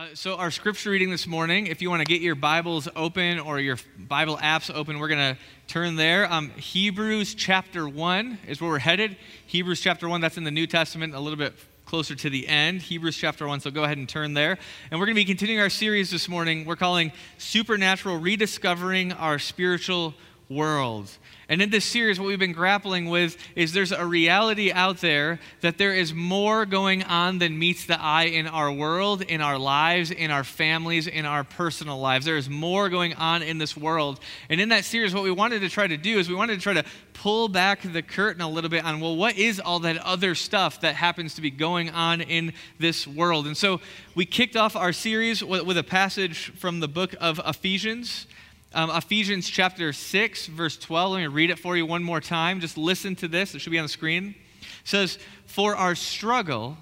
Uh, so, our scripture reading this morning, if you want to get your Bibles open or your Bible apps open, we're going to turn there. Um, Hebrews chapter 1 is where we're headed. Hebrews chapter 1, that's in the New Testament, a little bit closer to the end. Hebrews chapter 1, so go ahead and turn there. And we're going to be continuing our series this morning. We're calling Supernatural Rediscovering Our Spiritual World. And in this series, what we've been grappling with is there's a reality out there that there is more going on than meets the eye in our world, in our lives, in our families, in our personal lives. There is more going on in this world. And in that series, what we wanted to try to do is we wanted to try to pull back the curtain a little bit on, well, what is all that other stuff that happens to be going on in this world? And so we kicked off our series with, a passage from the book of Ephesians. Um, Ephesians chapter 6, verse 12. Let me read it for you one more time. Just listen to this. It should be on the screen. It says, For our struggle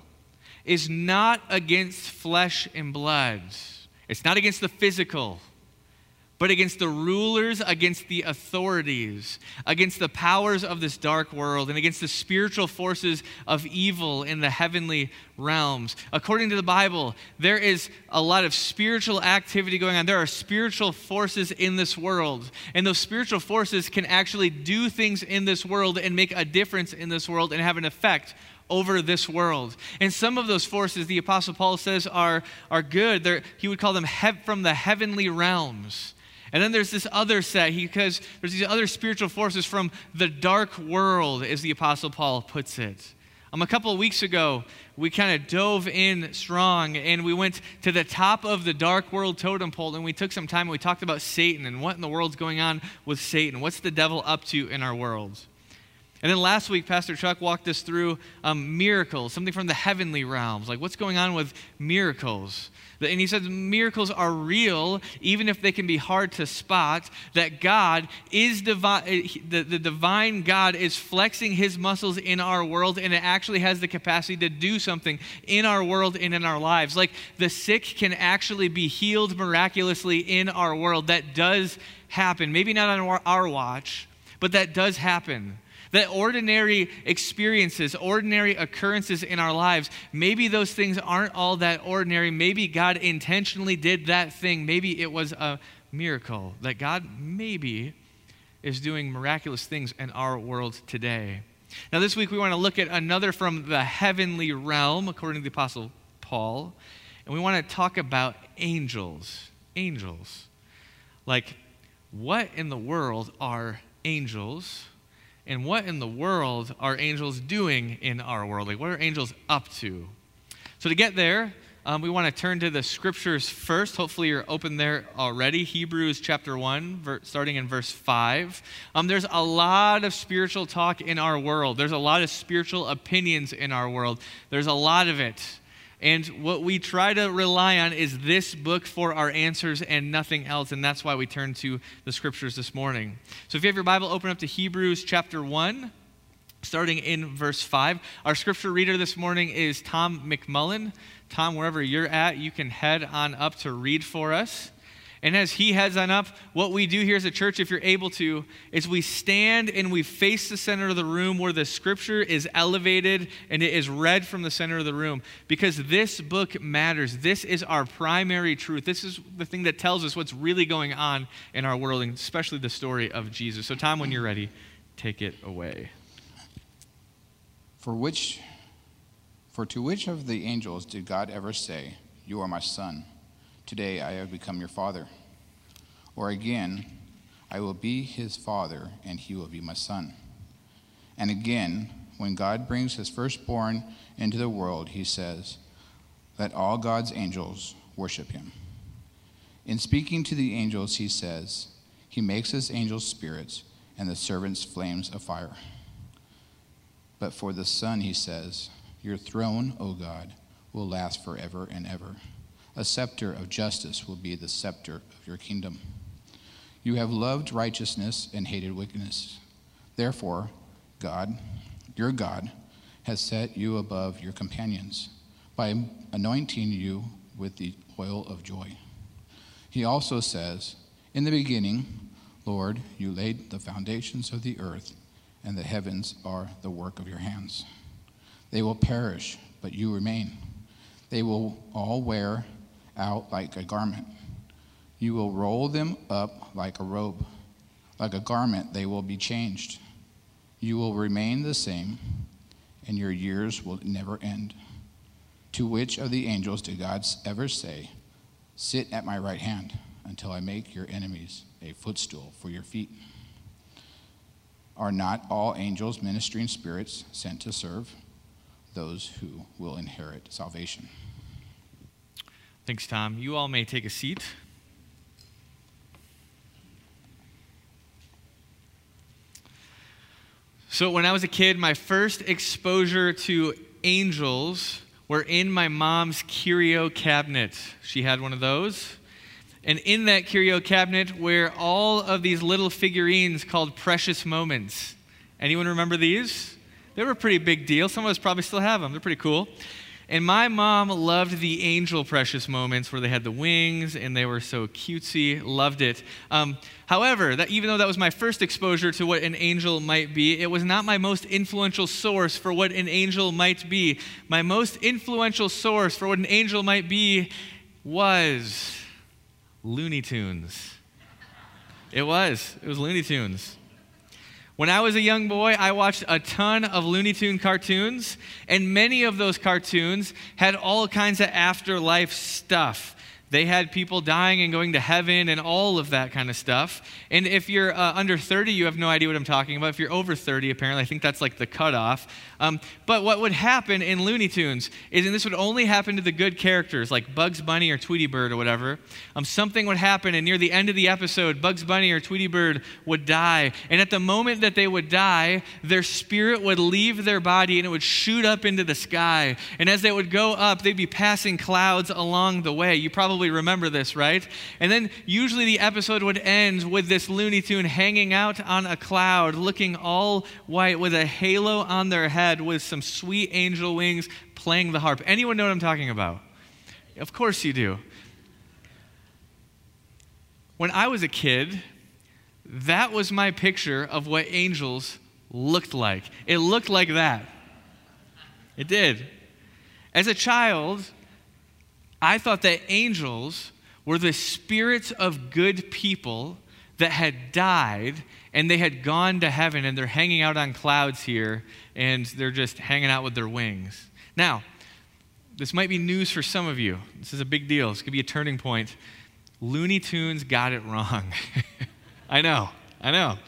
is not against flesh and blood, it's not against the physical but against the rulers, against the authorities, against the powers of this dark world, and against the spiritual forces of evil in the heavenly realms. According to the Bible, there is a lot of spiritual activity going on. There are spiritual forces in this world, and those spiritual forces can actually do things in this world and make a difference in this world and have an effect over this world. And some of those forces, the Apostle Paul says, are, are good. They're, he would call them he- from the heavenly realms. And then there's this other set, because there's these other spiritual forces from the dark world, as the Apostle Paul puts it. Um, a couple of weeks ago, we kind of dove in strong and we went to the top of the dark world totem pole and we took some time and we talked about Satan and what in the world's going on with Satan. What's the devil up to in our world? And then last week, Pastor Chuck walked us through um, miracles, something from the heavenly realms, like what's going on with miracles. And he says miracles are real, even if they can be hard to spot, that God is divine, eh, the, the divine God is flexing his muscles in our world, and it actually has the capacity to do something in our world and in our lives. Like the sick can actually be healed miraculously in our world. That does happen. Maybe not on our watch, but that does happen. That ordinary experiences, ordinary occurrences in our lives, maybe those things aren't all that ordinary. Maybe God intentionally did that thing. Maybe it was a miracle. That God maybe is doing miraculous things in our world today. Now, this week we want to look at another from the heavenly realm, according to the Apostle Paul. And we want to talk about angels. Angels. Like, what in the world are angels? And what in the world are angels doing in our world? Like, what are angels up to? So, to get there, um, we want to turn to the scriptures first. Hopefully, you're open there already. Hebrews chapter 1, ver- starting in verse 5. Um, there's a lot of spiritual talk in our world, there's a lot of spiritual opinions in our world. There's a lot of it. And what we try to rely on is this book for our answers and nothing else. And that's why we turn to the scriptures this morning. So if you have your Bible, open up to Hebrews chapter 1, starting in verse 5. Our scripture reader this morning is Tom McMullen. Tom, wherever you're at, you can head on up to read for us. And as he heads on up, what we do here as a church, if you're able to, is we stand and we face the center of the room where the scripture is elevated and it is read from the center of the room. Because this book matters. This is our primary truth. This is the thing that tells us what's really going on in our world, and especially the story of Jesus. So, Tom, when you're ready, take it away. For which, for to which of the angels did God ever say, You are my son? Today I have become your father. Or again, I will be his father, and he will be my son. And again, when God brings his firstborn into the world, he says, Let all God's angels worship him. In speaking to the angels, he says, He makes his angels spirits and the servants flames of fire. But for the Son, he says, Your throne, O God, will last forever and ever. A scepter of justice will be the scepter of your kingdom. You have loved righteousness and hated wickedness. Therefore, God, your God, has set you above your companions by anointing you with the oil of joy. He also says, In the beginning, Lord, you laid the foundations of the earth, and the heavens are the work of your hands. They will perish, but you remain. They will all wear out like a garment. You will roll them up like a robe. Like a garment, they will be changed. You will remain the same, and your years will never end. To which of the angels did God ever say, Sit at my right hand until I make your enemies a footstool for your feet? Are not all angels ministering spirits sent to serve those who will inherit salvation? Thanks, Tom. You all may take a seat. So, when I was a kid, my first exposure to angels were in my mom's curio cabinet. She had one of those. And in that curio cabinet were all of these little figurines called precious moments. Anyone remember these? They were a pretty big deal. Some of us probably still have them. They're pretty cool. And my mom loved the angel precious moments where they had the wings and they were so cutesy, loved it. Um, however, that, even though that was my first exposure to what an angel might be, it was not my most influential source for what an angel might be. My most influential source for what an angel might be was Looney Tunes. It was. It was Looney Tunes. When I was a young boy, I watched a ton of Looney Tune cartoons, and many of those cartoons had all kinds of afterlife stuff. They had people dying and going to heaven and all of that kind of stuff. And if you're uh, under 30, you have no idea what I'm talking about. If you're over 30, apparently, I think that's like the cutoff. Um, but what would happen in Looney Tunes is, and this would only happen to the good characters like Bugs Bunny or Tweety Bird or whatever, um, something would happen, and near the end of the episode, Bugs Bunny or Tweety Bird would die. And at the moment that they would die, their spirit would leave their body and it would shoot up into the sky. And as they would go up, they'd be passing clouds along the way. You probably probably remember this, right? And then usually the episode would end with this Looney Tune hanging out on a cloud, looking all white with a halo on their head with some sweet angel wings playing the harp. Anyone know what I'm talking about? Of course you do. When I was a kid, that was my picture of what angels looked like. It looked like that. It did. As a child, I thought that angels were the spirits of good people that had died and they had gone to heaven and they're hanging out on clouds here and they're just hanging out with their wings. Now, this might be news for some of you. This is a big deal. This could be a turning point. Looney Tunes got it wrong. I know, I know.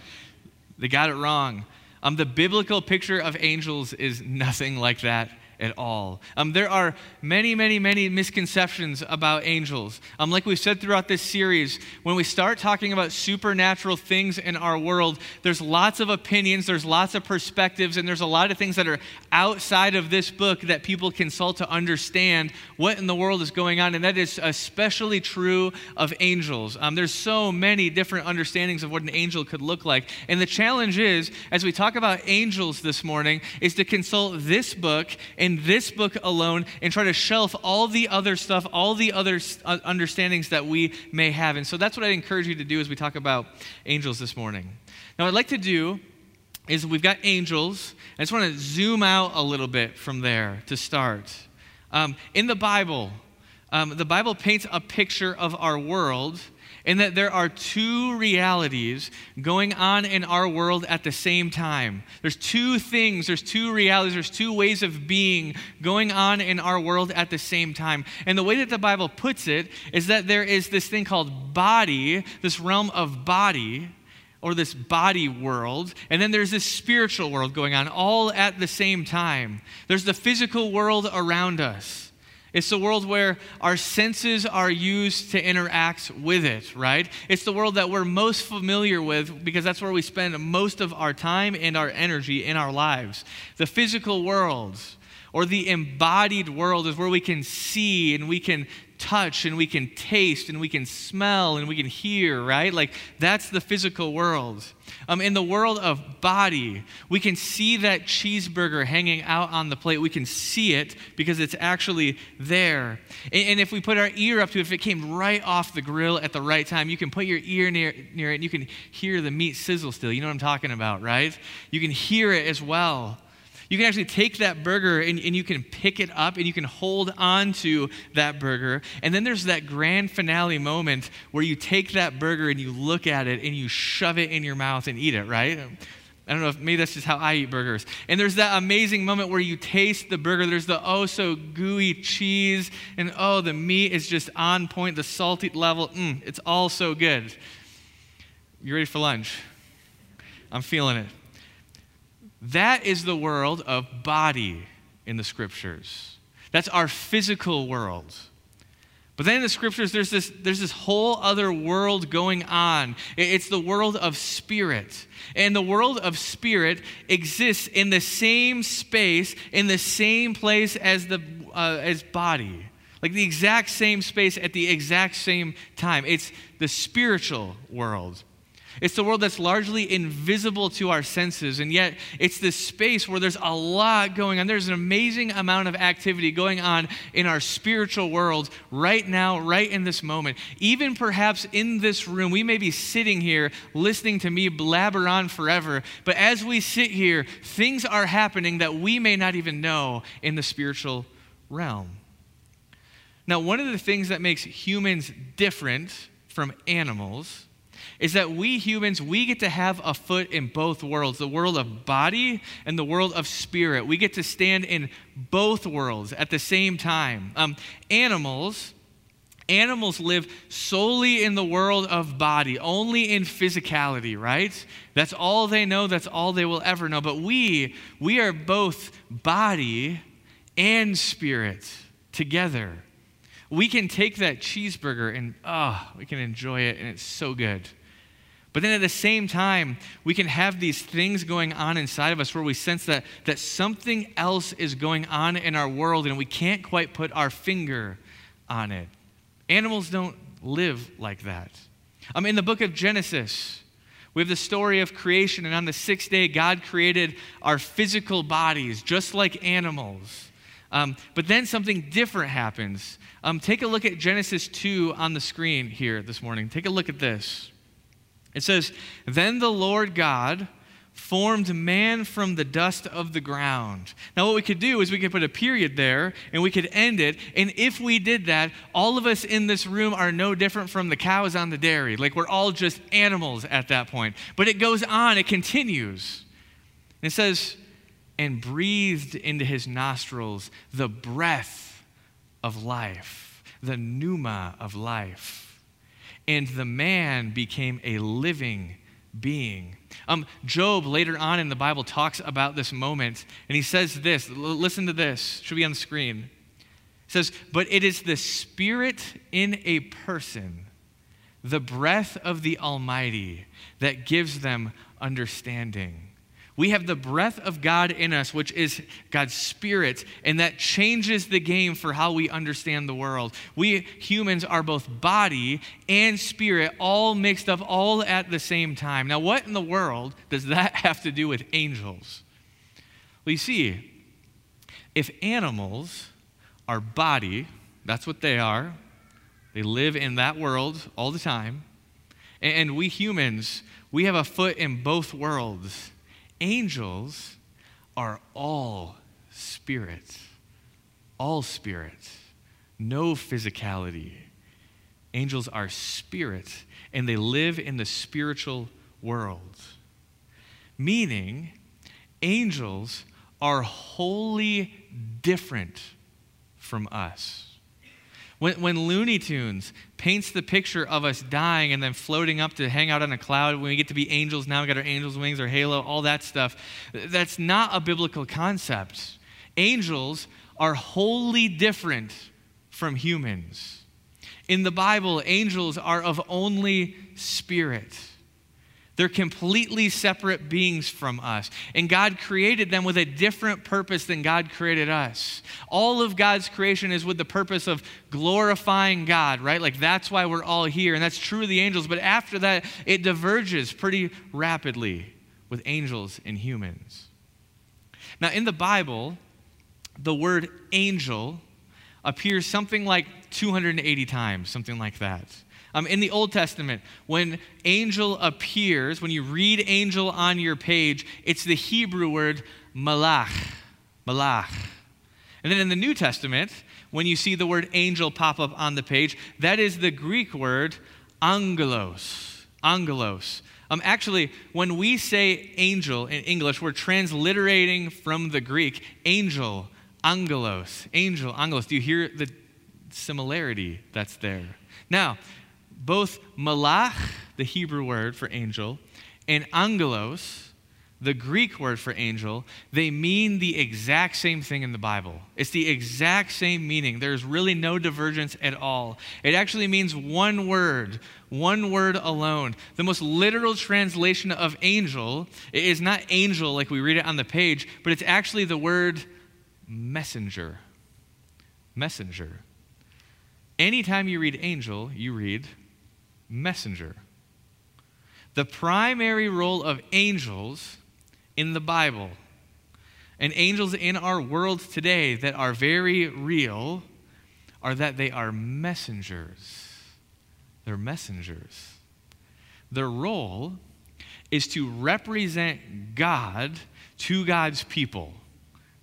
They got it wrong. Um, the biblical picture of angels is nothing like that at all. Um, there are many, many, many misconceptions about angels. Um, like we've said throughout this series, when we start talking about supernatural things in our world, there's lots of opinions, there's lots of perspectives, and there's a lot of things that are outside of this book that people consult to understand what in the world is going on. And that is especially true of angels. Um, there's so many different understandings of what an angel could look like. And the challenge is, as we talk about angels this morning, is to consult this book and in this book alone and try to shelf all the other stuff, all the other uh, understandings that we may have. And so that's what I encourage you to do as we talk about angels this morning. Now, I'd like to do is we've got angels. I just want to zoom out a little bit from there to start. Um, in the Bible, um, the Bible paints a picture of our world in that there are two realities going on in our world at the same time. There's two things, there's two realities, there's two ways of being going on in our world at the same time. And the way that the Bible puts it is that there is this thing called body, this realm of body. Or this body world, and then there's this spiritual world going on all at the same time. There's the physical world around us. It's the world where our senses are used to interact with it, right? It's the world that we're most familiar with because that's where we spend most of our time and our energy in our lives. The physical world or the embodied world is where we can see and we can touch and we can taste and we can smell and we can hear, right? Like that's the physical world. Um, in the world of body, we can see that cheeseburger hanging out on the plate. We can see it because it's actually there. And, and, if we put our ear up to it, if it came right off the grill at the right time, you can put your ear near, near it and you can hear the meat sizzle still. You know what I'm talking about, right? You can hear it as well. You can actually take that burger and, and you can pick it up and you can hold on to that burger. And then there's that grand finale moment where you take that burger and you look at it and you shove it in your mouth and eat it, right? I don't know if maybe that's just how I eat burgers. And there's that amazing moment where you taste the burger. There's the oh so gooey cheese, and oh, the meat is just on point, the salty level. Mm, it's all so good. You ready for lunch? I'm feeling it. That is the world of body in the scriptures. That's our physical world. But then in the scriptures, there's this, there's this whole other world going on. It's the world of spirit. And the world of spirit exists in the same space, in the same place as the uh, as body. Like the exact same space at the exact same time. It's the spiritual world. It's the world that's largely invisible to our senses, and yet it's this space where there's a lot going on. There's an amazing amount of activity going on in our spiritual world right now, right in this moment. Even perhaps in this room, we may be sitting here listening to me blabber on forever, but as we sit here, things are happening that we may not even know in the spiritual realm. Now, one of the things that makes humans different from animals is that we humans, we get to have a foot in both worlds the world of body and the world of spirit. We get to stand in both worlds at the same time. Um, animals, animals live solely in the world of body, only in physicality, right? That's all they know, that's all they will ever know. But we, we are both body and spirit together. We can take that cheeseburger and, oh, we can enjoy it, and it's so good. But then at the same time, we can have these things going on inside of us where we sense that, that something else is going on in our world and we can't quite put our finger on it. Animals don't live like that. Um, in the book of Genesis, we have the story of creation, and on the sixth day, God created our physical bodies just like animals. Um, but then something different happens. Um, take a look at Genesis 2 on the screen here this morning. Take a look at this. It says, Then the Lord God formed man from the dust of the ground. Now, what we could do is we could put a period there and we could end it. And if we did that, all of us in this room are no different from the cows on the dairy. Like we're all just animals at that point. But it goes on, it continues. And it says, and breathed into his nostrils the breath of life, the pneuma of life and the man became a living being. Um, Job, later on in the Bible, talks about this moment, and he says this. L- listen to this, should be on the screen. He says, But it is the spirit in a person, the breath of the Almighty, that gives them understanding. We have the breath of God in us, which is God's Spirit, and that changes the game for how we understand the world. We humans are both body and spirit, all mixed up, all at the same time. Now, what in the world does that have to do with angels? Well, you see, if animals are body, that's what they are, they live in that world all the time, and we humans, we have a foot in both worlds angels are all spirit, all spirit, no physicality. Angels are spirit, and they live in the spiritual world. Meaning, angels are wholly different from us. When, when Looney Tunes paints the picture of us dying and then floating up to hang out on a cloud when we get to be angels, now we got our angels' wings, our halo, all that stuff, that's not a biblical concept. Angels are wholly different from humans. In the Bible, angels are of only spirit. They're completely separate beings from us. And God created them with a different purpose than God created us. All of God's creation is with the purpose of glorifying God, right? Like that's why we're all here. And that's true of the angels. But after that, it diverges pretty rapidly with angels and humans. Now, in the Bible, the word angel appears something like 280 times, something like that. Um, in the Old Testament, when angel appears, when you read angel on your page, it's the Hebrew word malach. Malach. And then in the New Testament, when you see the word angel pop up on the page, that is the Greek word angelos. Angelos. Um, actually, when we say angel in English, we're transliterating from the Greek angel, angelos, angel, angelos. Do you hear the similarity that's there? Now, both malach, the Hebrew word for angel, and angelos, the Greek word for angel, they mean the exact same thing in the Bible. It's the exact same meaning. There's really no divergence at all. It actually means one word, one word alone. The most literal translation of angel is not angel like we read it on the page, but it's actually the word messenger. Messenger. Anytime you read angel, you read messenger. The primary role of angels in the Bible. And angels in our world today that are very real are that they are messengers. They're messengers. Their role is to represent God to God's people.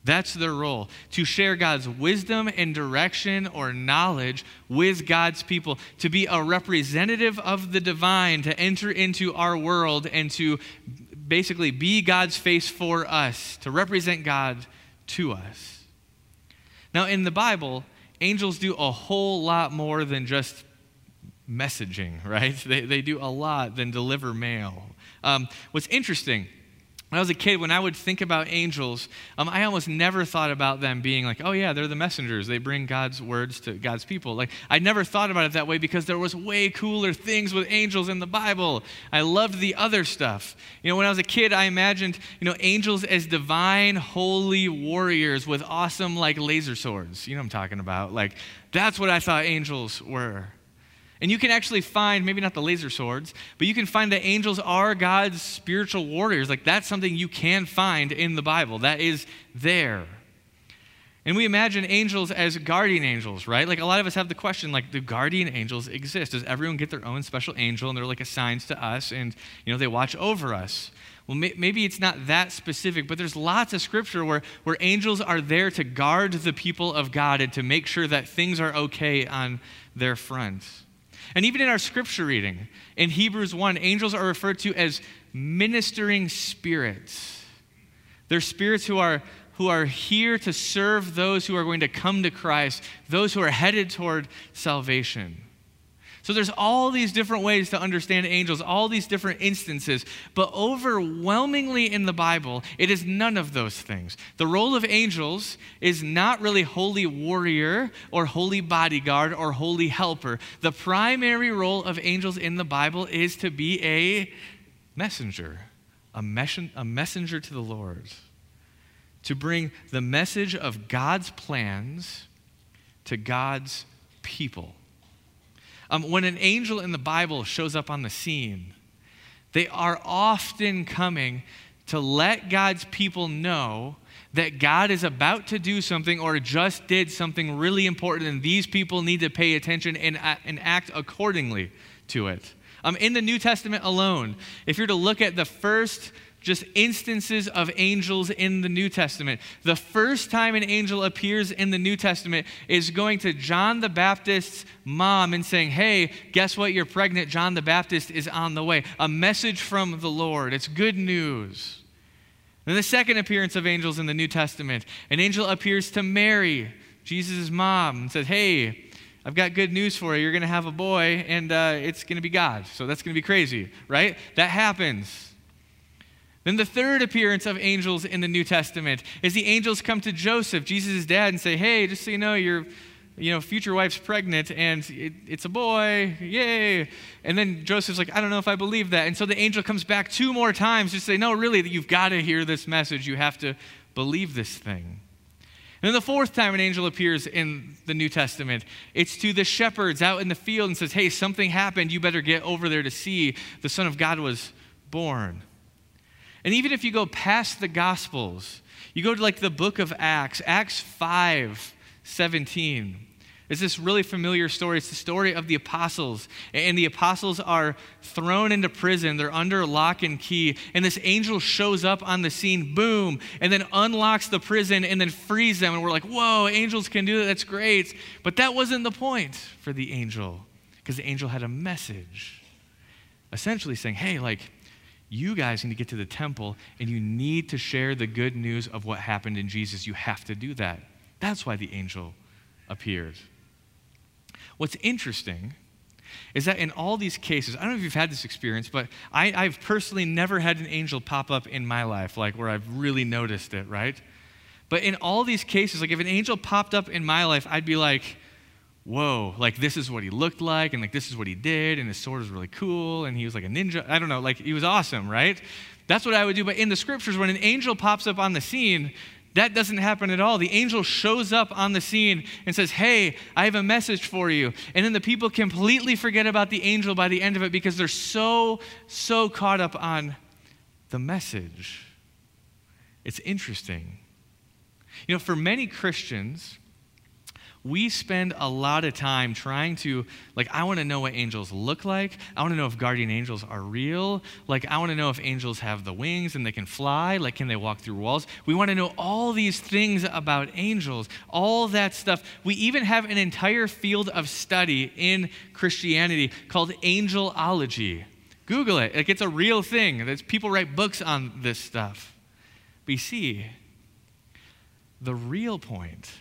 That's their role, to share God's wisdom and direction or knowledge with God's people, to be a representative of the divine, to enter into our world and to basically be God's face for us, to represent God to us. Now, in the Bible, angels do a whole lot more than just messaging, right? They, they do a lot than deliver mail. Um, what's interesting when I was a kid, when I would think about angels, um, I almost never thought about them being like, oh, yeah, they're the messengers. They bring God's words to God's people. Like, I never thought about it that way because there was way cooler things with angels in the Bible. I loved the other stuff. You know, when I was a kid, I imagined, you know, angels as divine, holy warriors with awesome, like, laser swords. You know what I'm talking about? Like, that's what I thought angels were. And you can actually find, maybe not the laser swords, but you can find that angels are God's spiritual warriors. Like that's something you can find in the Bible. That is there. And we imagine angels as guardian angels, right? Like a lot of us have the question, like, do guardian angels exist? Does everyone get their own special angel and they're like assigned to us and, you know, they watch over us? Well, may- maybe it's not that specific, but there's lots of scripture where, where angels are there to guard the people of God and to make sure that things are okay on their front. And even in our scripture reading, in Hebrews 1, angels are referred to as ministering spirits. They're spirits who are, who are here to serve those who are going to come to Christ, those who are headed toward salvation. So there's all these different ways to understand angels, all these different instances, but overwhelmingly in the Bible, it is none of those things. The role of angels is not really holy warrior or holy bodyguard or holy helper. The primary role of angels in the Bible is to be a messenger, a, mes- a messenger to the Lord, to bring the message of God's plans to God's people. Um, when an angel in the Bible shows up on the scene, they are often coming to let God's people know that God is about to do something or just did something really important, and these people need to pay attention and, and act accordingly to it. Um, in the New Testament alone, if you're to look at the first just instances of angels in the New Testament. The first time an angel appears in the New Testament is going to John the Baptist's mom and saying, Hey, guess what? You're pregnant. John the Baptist is on the way. A message from the Lord. It's good news. Then the second appearance of angels in the New Testament, an angel appears to Mary, Jesus' mom, and says, Hey, I've got good news for you. You're going to have a boy, and uh, it's going to be God. So that's going to be crazy, right? That happens. Then the third appearance of angels in the New Testament is the angels come to Joseph, Jesus' dad, and say, Hey, just so you know, your you know, future wife's pregnant and it, it's a boy, yay. And then Joseph's like, I don't know if I believe that. And so the angel comes back two more times to say, No, really, you've got to hear this message. You have to believe this thing. And then the fourth time an angel appears in the New Testament, it's to the shepherds out in the field and says, Hey, something happened. You better get over there to see the Son of God was born. And even if you go past the Gospels, you go to like the book of Acts, Acts 5 17. It's this really familiar story. It's the story of the apostles. And the apostles are thrown into prison. They're under lock and key. And this angel shows up on the scene, boom, and then unlocks the prison and then frees them. And we're like, whoa, angels can do that. That's great. But that wasn't the point for the angel, because the angel had a message. Essentially saying, hey, like, you guys need to get to the temple and you need to share the good news of what happened in Jesus. You have to do that. That's why the angel appeared. What's interesting is that in all these cases, I don't know if you've had this experience, but I, have personally never had an angel pop up in my life, like where I've really noticed it, right? But in all these cases, like if an angel popped up in my life, I'd be like, whoa, like this is what he looked like, and like this is what he did, and his sword was really cool, and he was like a ninja. I don't know, like he was awesome, right? That's what I would do. But in the scriptures, when an angel pops up on the scene, that doesn't happen at all. The angel shows up on the scene and says, Hey, I have a message for you. And then the people completely forget about the angel by the end of it because they're so, so caught up on the message. It's interesting. You know, for many Christians, we spend a lot of time trying to, like, I want to know what angels look like. I want to know if guardian angels are real. Like, I want to know if angels have the wings and they can fly. Like, can they walk through walls? We want to know all these things about angels, all that stuff. We even have an entire field of study in Christianity called angelology. Google it. Like, it's a real thing. There's, people write books on this stuff. But you see, the real point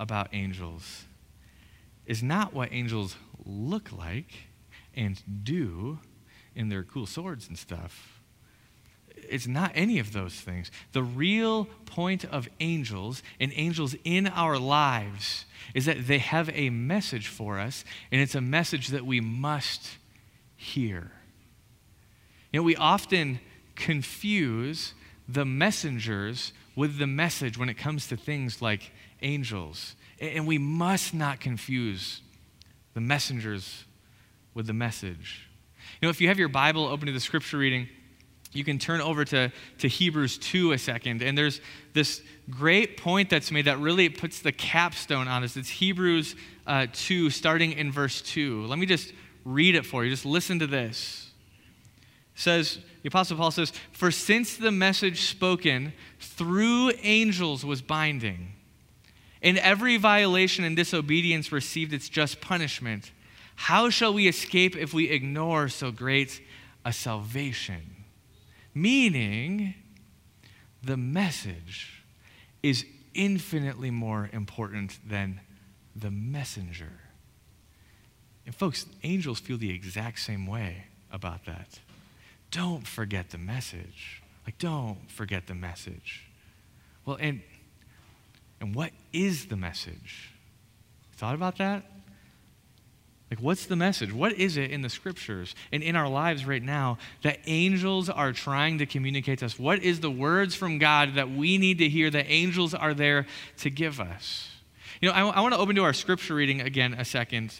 about angels is not what angels look like and do in their cool swords and stuff. It's not any of those things. The real point of angels and angels in our lives is that they have a message for us, and it's a message that we must hear. You know, we often confuse the messengers with the message when it comes to things like angels. And we must not confuse the messengers with the message. You know, if you have your Bible open to the scripture reading, you can turn over to, to Hebrews 2 a second. And there's this great point that's made that really puts the capstone on this. It's Hebrews uh, 2, starting in verse 2. Let me just read it for you. Just listen to this. It says, the Apostle Paul says, For since the message spoken through angels was binding, and every violation and disobedience received its just punishment. How shall we escape if we ignore so great a salvation? Meaning, the message is infinitely more important than the messenger. And, folks, angels feel the exact same way about that. Don't forget the message. Like, don't forget the message. Well, and and what is the message? Thought about that? Like, what's the message? What is it in the scriptures and in our lives right now that angels are trying to communicate to us? What is the words from God that we need to hear that angels are there to give us? You know, I, I want to open to our scripture reading again a second.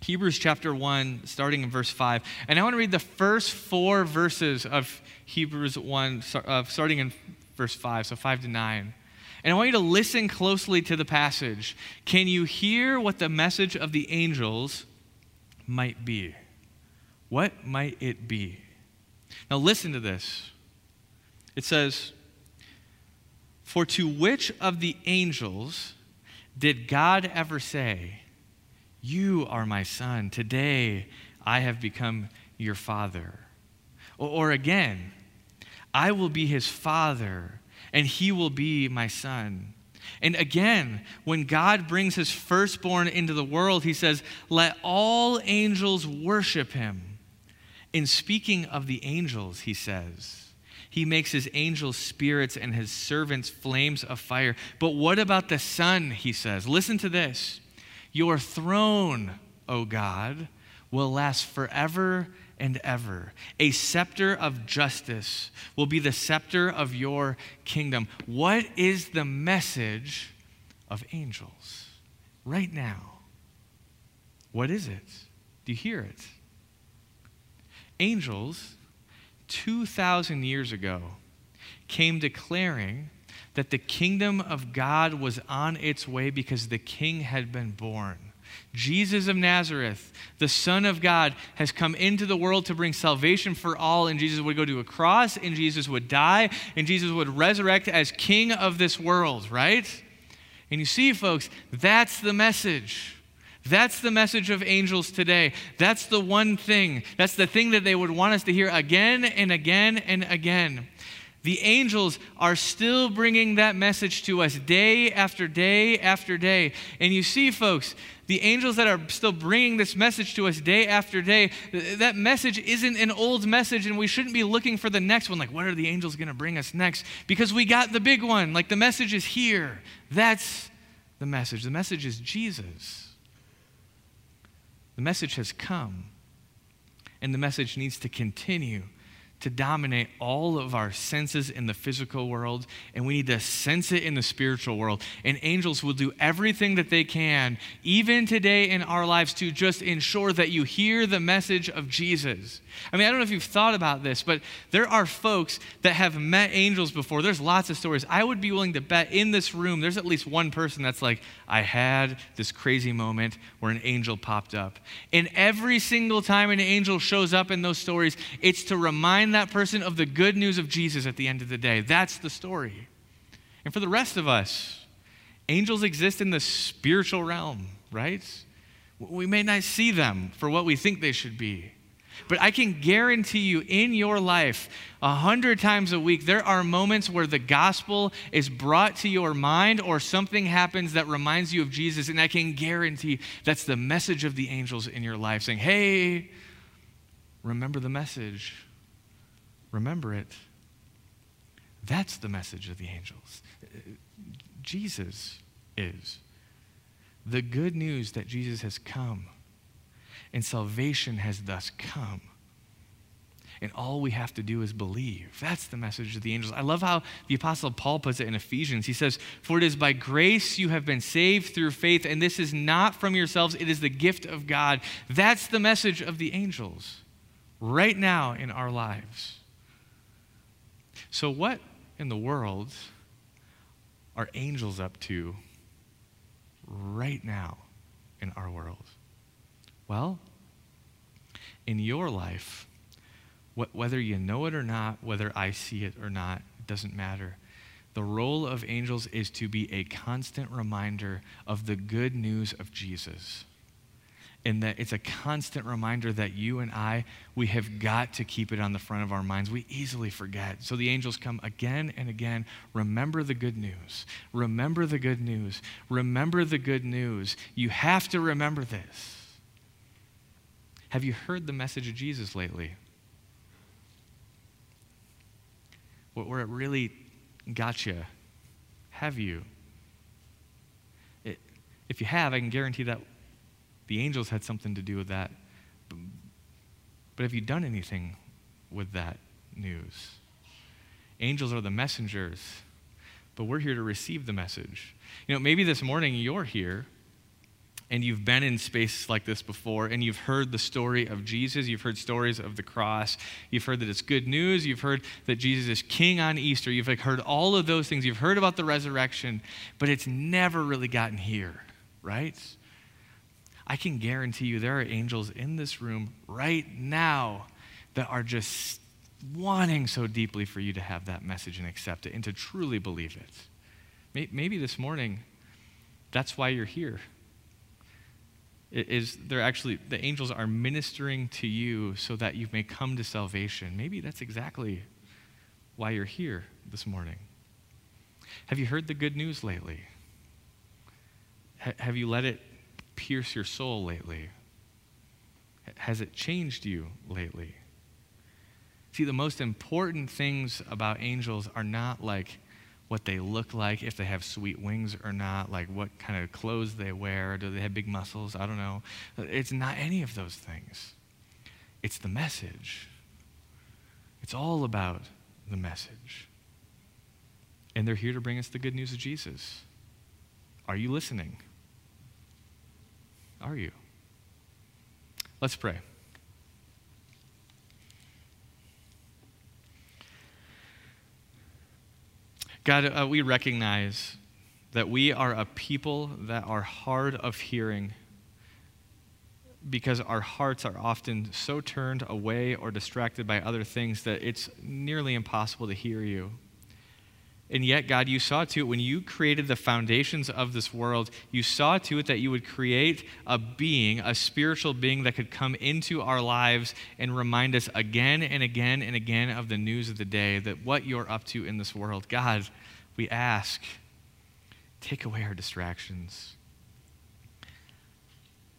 Hebrews chapter 1, starting in verse 5. And I want to read the first four verses of Hebrews 1, uh, starting in verse 5, so 5 to 9. And I want you to listen closely to the passage. Can you hear what the message of the angels might be? What might it be? Now, listen to this. It says, For to which of the angels did God ever say, You are my son, today I have become your father? Or, or again, I will be his father and he will be my son. And again, when God brings his firstborn into the world, he says, Let all angels worship him. In speaking of the angels, he says, He makes his angels spirits and his servants flames of fire. But what about the Son? He says, Listen to this Your throne, O God, will last forever and ever. A scepter of justice will be the scepter of your kingdom. What is the message of angels right now? What is it? Do you hear it? Angels, 2,000 years ago, came declaring that the kingdom of God was on its way because the king had been born. Jesus of Nazareth, the Son of God, has come into the world to bring salvation for all, and Jesus would go to a cross, and Jesus would die, and Jesus would resurrect as King of this world, right? And you see, folks, that's the message. That's the message of angels today. That's the one thing. That's the thing that they would want us to hear again and again and again. The angels are still bringing that message to us day after day after day. And you see, folks, the angels that are still bringing this message to us day after day, that message isn't an old message, and we shouldn't be looking for the next one. Like, what are the angels going to bring us next? Because we got the big one. Like, the message is here. That's the message. The message is Jesus. The message has come, and the message needs to continue to dominate all of our senses in the physical world, and we need to sense it in the spiritual world. And angels will do everything that they can, even today in our lives, to just ensure that you hear the message of Jesus. I mean, I don't know if you've thought about this, but there are folks that have met angels before. There's lots of stories. I would be willing to bet in this room, there's at least one person that's like, I had this crazy moment where an angel popped up. And every single time an angel shows up in those stories, it's to remind that person of the good news of Jesus at the end of the day. That's the story. And for the rest of us, angels exist in the spiritual realm, right? We may not see them for what we think they should be. But I can guarantee you in your life, a hundred times a week, there are moments where the gospel is brought to your mind or something happens that reminds you of Jesus. And I can guarantee that's the message of the angels in your life saying, hey, remember the message. Remember it. That's the message of the angels. Jesus is. The good news that Jesus has come and salvation has thus come. And all we have to do is believe. That's the message of the angels. I love how the Apostle Paul puts it in Ephesians. He says, For it is by grace you have been saved through faith, and this is not from yourselves, it is the gift of God. That's the message of the angels right now in our lives. So, what in the world are angels up to right now in our world? Well, in your life, wh- whether you know it or not, whether I see it or not, it doesn't matter. The role of angels is to be a constant reminder of the good news of Jesus. And that it's a constant reminder that you and I, we have got to keep it on the front of our minds. We easily forget. So the angels come again and again. Remember the good news. Remember the good news. Remember the good news. You have to remember this. Have you heard the message of Jesus lately? Where it really got you? Have you? It, if you have, I can guarantee that the angels had something to do with that. But have you done anything with that news? Angels are the messengers, but we're here to receive the message. You know, maybe this morning you're here and you've been in spaces like this before and you've heard the story of Jesus, you've heard stories of the cross, you've heard that it's good news, you've heard that Jesus is king on Easter, you've heard all of those things, you've heard about the resurrection, but it's never really gotten here, right? I can guarantee you there are angels in this room right now that are just wanting so deeply for you to have that message and accept it and to truly believe it. Maybe this morning, that's why you're here is they're actually the angels are ministering to you so that you may come to salvation. Maybe that's exactly why you're here this morning. Have you heard the good news lately? Have you let it pierce your soul lately? Has it changed you lately? See the most important things about angels are not like what they look like, if they have sweet wings or not, like what kind of clothes they wear, do they have big muscles? I don't know. It's not any of those things. It's the message. It's all about the message. And they're here to bring us the good news of Jesus. Are you listening? Are you? Let's pray. God, uh, we recognize that we are a people that are hard of hearing because our hearts are often so turned away or distracted by other things that it's nearly impossible to hear you. And yet, God, you saw to it when you created the foundations of this world, you saw to it that you would create a being, a spiritual being that could come into our lives and remind us again and again and again of the news of the day, that what you're up to in this world. God, we ask, take away our distractions.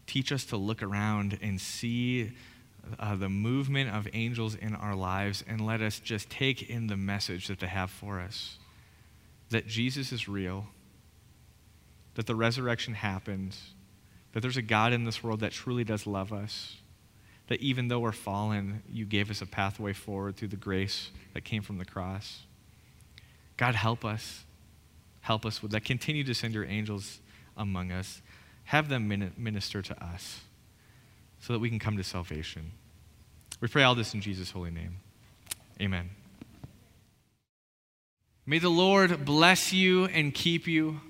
Teach us to look around and see uh, the movement of angels in our lives and let us just take in the message that they have for us that Jesus is real, that the resurrection happened, that there's a God in this world that truly does love us, that even though we're fallen, you gave us a pathway forward through the grace that came from the cross. God, help us. Help us with that. Continue to send your angels among us. Have them minister to us so that we can come to salvation. We pray all this in Jesus' holy name. Amen. May the Lord bless you and keep you.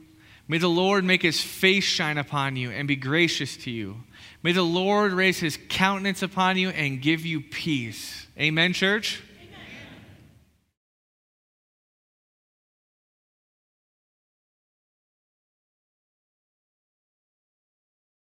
May the Lord make his face shine upon you and be gracious to you. May the Lord raise his countenance upon you and give you peace. Amen, church?